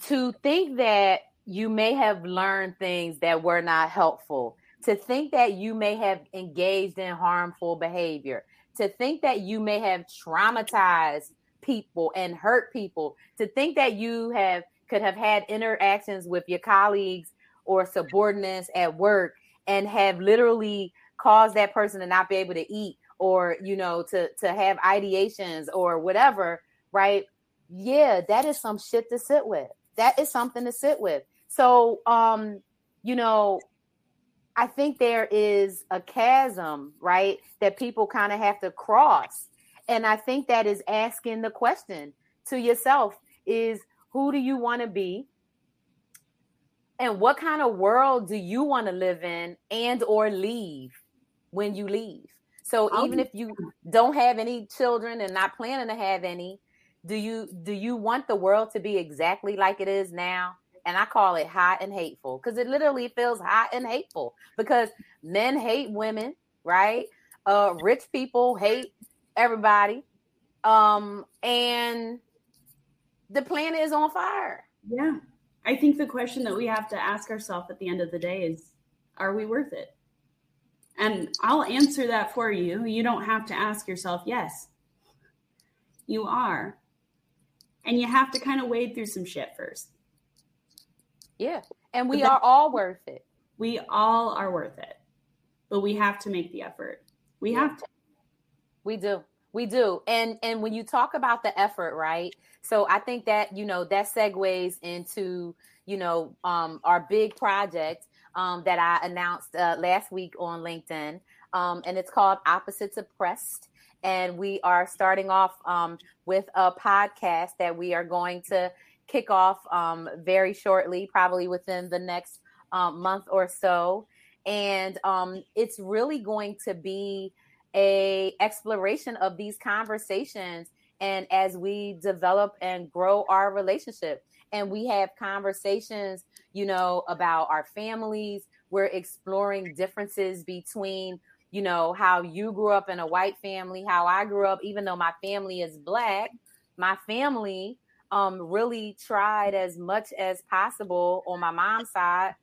to think that you may have learned things that were not helpful to think that you may have engaged in harmful behavior, to think that you may have traumatized people and hurt people, to think that you have could have had interactions with your colleagues or subordinates at work and have literally caused that person to not be able to eat or you know to to have ideations or whatever, right? Yeah, that is some shit to sit with. That is something to sit with. So um you know, I think there is a chasm, right, that people kind of have to cross. And I think that is asking the question to yourself is who do you want to be? And what kind of world do you want to live in and or leave when you leave? So oh, even if you don't have any children and not planning to have any, do you do you want the world to be exactly like it is now? And I call it hot and hateful because it literally feels hot and hateful because men hate women, right? Uh, rich people hate everybody, um, and the planet is on fire. Yeah, I think the question that we have to ask ourselves at the end of the day is, are we worth it? And I'll answer that for you. You don't have to ask yourself, yes, you are. And you have to kind of wade through some shit first. Yeah. And we are all worth it. We all are worth it. But we have to make the effort. We yeah. have to. We do. We do. And and when you talk about the effort, right? So I think that, you know, that segues into, you know, um our big project um that I announced uh, last week on LinkedIn. Um and it's called Opposites Oppressed and we are starting off um, with a podcast that we are going to kick off um, very shortly, probably within the next um, month or so. And um, it's really going to be a exploration of these conversations and as we develop and grow our relationship and we have conversations you know about our families we're exploring differences between you know how you grew up in a white family how i grew up even though my family is black my family um, really tried as much as possible on my mom's side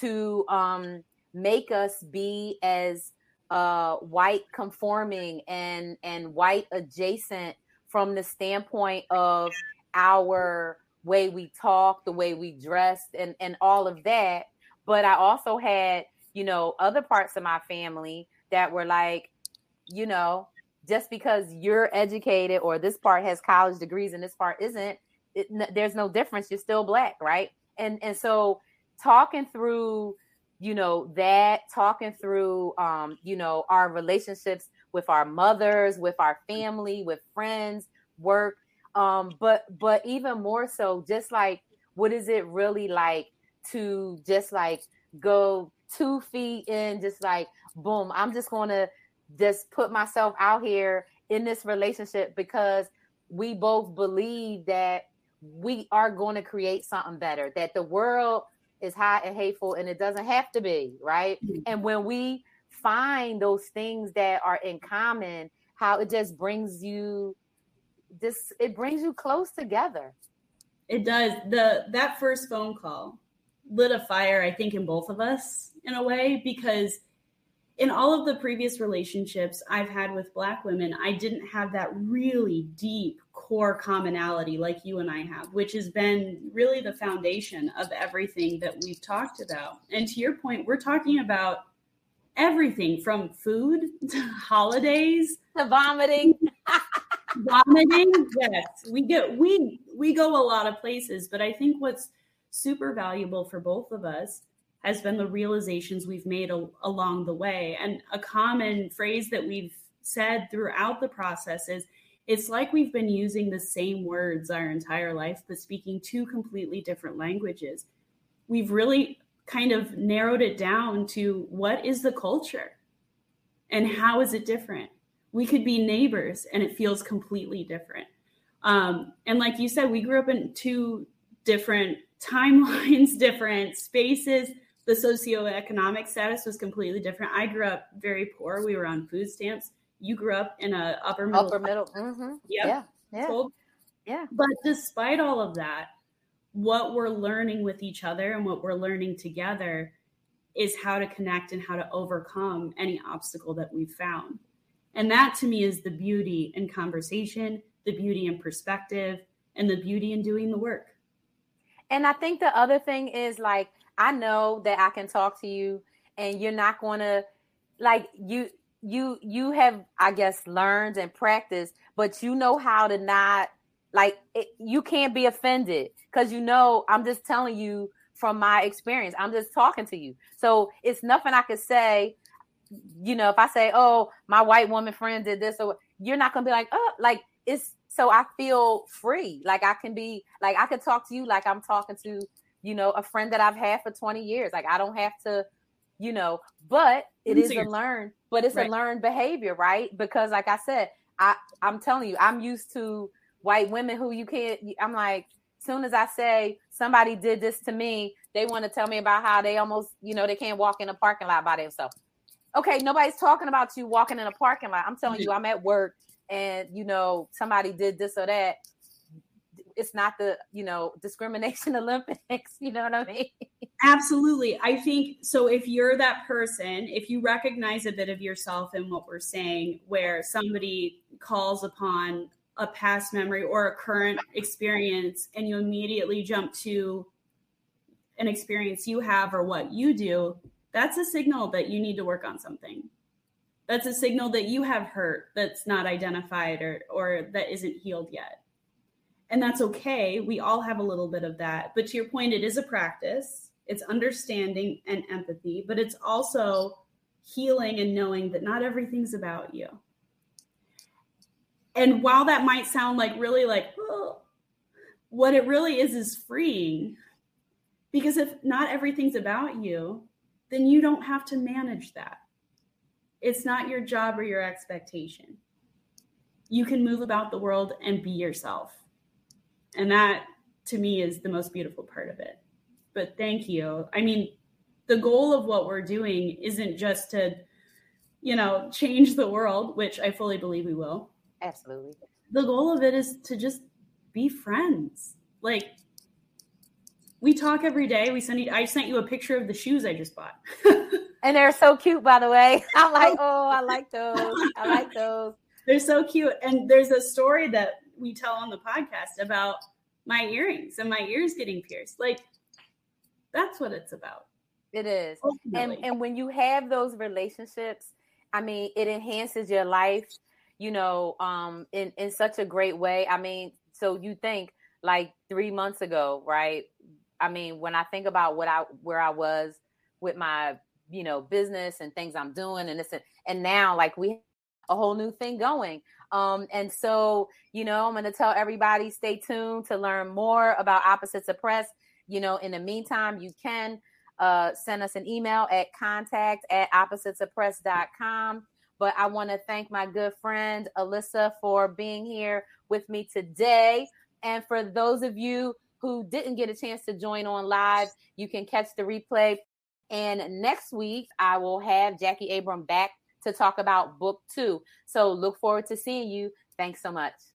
to um, make us be as uh, white conforming and and white adjacent from the standpoint of our way we talk, the way we dressed, and and all of that. But I also had you know other parts of my family that were like, you know, just because you're educated or this part has college degrees and this part isn't it, there's no difference. You're still black, right? And and so talking through, you know, that talking through, um, you know, our relationships with our mothers, with our family, with friends, work, um, but but even more so, just like what is it really like to just like go two feet in, just like boom, I'm just gonna just put myself out here in this relationship because we both believe that we are going to create something better, that the world is hot and hateful and it doesn't have to be, right? Mm-hmm. And when we find those things that are in common, how it just brings you this it brings you close together. It does. The that first phone call lit a fire, I think, in both of us in a way, because in all of the previous relationships I've had with Black women, I didn't have that really deep core commonality like you and I have, which has been really the foundation of everything that we've talked about. And to your point, we're talking about everything from food to holidays to vomiting. vomiting, yes. We get we we go a lot of places, but I think what's super valuable for both of us has been the realizations we've made a, along the way. And a common phrase that we've said throughout the process is it's like we've been using the same words our entire life, but speaking two completely different languages. We've really kind of narrowed it down to what is the culture and how is it different? We could be neighbors and it feels completely different. Um, and like you said, we grew up in two different timelines, different spaces. The socioeconomic status was completely different. I grew up very poor. We were on food stamps you grew up in a upper middle upper middle mm-hmm. yep. yeah yeah yeah but despite all of that what we're learning with each other and what we're learning together is how to connect and how to overcome any obstacle that we've found and that to me is the beauty in conversation the beauty in perspective and the beauty in doing the work and i think the other thing is like i know that i can talk to you and you're not going to like you you you have i guess learned and practiced but you know how to not like it, you can't be offended because you know i'm just telling you from my experience. I'm just talking to you. So it's nothing I could say. You know, if I say, "Oh, my white woman friend did this," or you're not gonna be like, "Oh," like it's. So I feel free. Like I can be, like I could talk to you like I'm talking to, you know, a friend that I've had for 20 years. Like I don't have to, you know. But it is a learned, but it's right. a learned behavior, right? Because, like I said, I I'm telling you, I'm used to white women who you can't. I'm like, soon as I say somebody did this to me, they want to tell me about how they almost, you know, they can't walk in a parking lot by themselves. Okay, nobody's talking about you walking in a parking lot. I'm telling you, I'm at work and you know somebody did this or that. It's not the you know discrimination Olympics. You know what I mean? Absolutely. I think so. If you're that person, if you recognize a bit of yourself in what we're saying, where somebody calls upon a past memory or a current experience and you immediately jump to an experience you have or what you do, that's a signal that you need to work on something. That's a signal that you have hurt that's not identified or or that isn't healed yet. And that's okay. We all have a little bit of that. But to your point, it is a practice. It's understanding and empathy, but it's also healing and knowing that not everything's about you and while that might sound like really like oh, what it really is is freeing because if not everything's about you then you don't have to manage that it's not your job or your expectation you can move about the world and be yourself and that to me is the most beautiful part of it but thank you i mean the goal of what we're doing isn't just to you know change the world which i fully believe we will Absolutely. The goal of it is to just be friends. Like we talk every day. We send you, I sent you a picture of the shoes I just bought. and they're so cute, by the way. I'm like, oh, I like those. I like those. They're so cute. And there's a story that we tell on the podcast about my earrings and my ears getting pierced. Like that's what it's about. It is. And and when you have those relationships, I mean, it enhances your life you know, um, in in such a great way. I mean, so you think like three months ago, right? I mean, when I think about what I where I was with my you know business and things I'm doing, and this and now like we a whole new thing going. Um, and so, you know, I'm going to tell everybody stay tuned to learn more about Opposites of Press. You know, in the meantime, you can uh, send us an email at contact at oppositesofpress.com. But I want to thank my good friend Elisa for being here with me today. And for those of you who didn't get a chance to join on live, you can catch the replay. And next week, I will have Jackie Abram back to talk about book two. So look forward to seeing you. Thanks so much.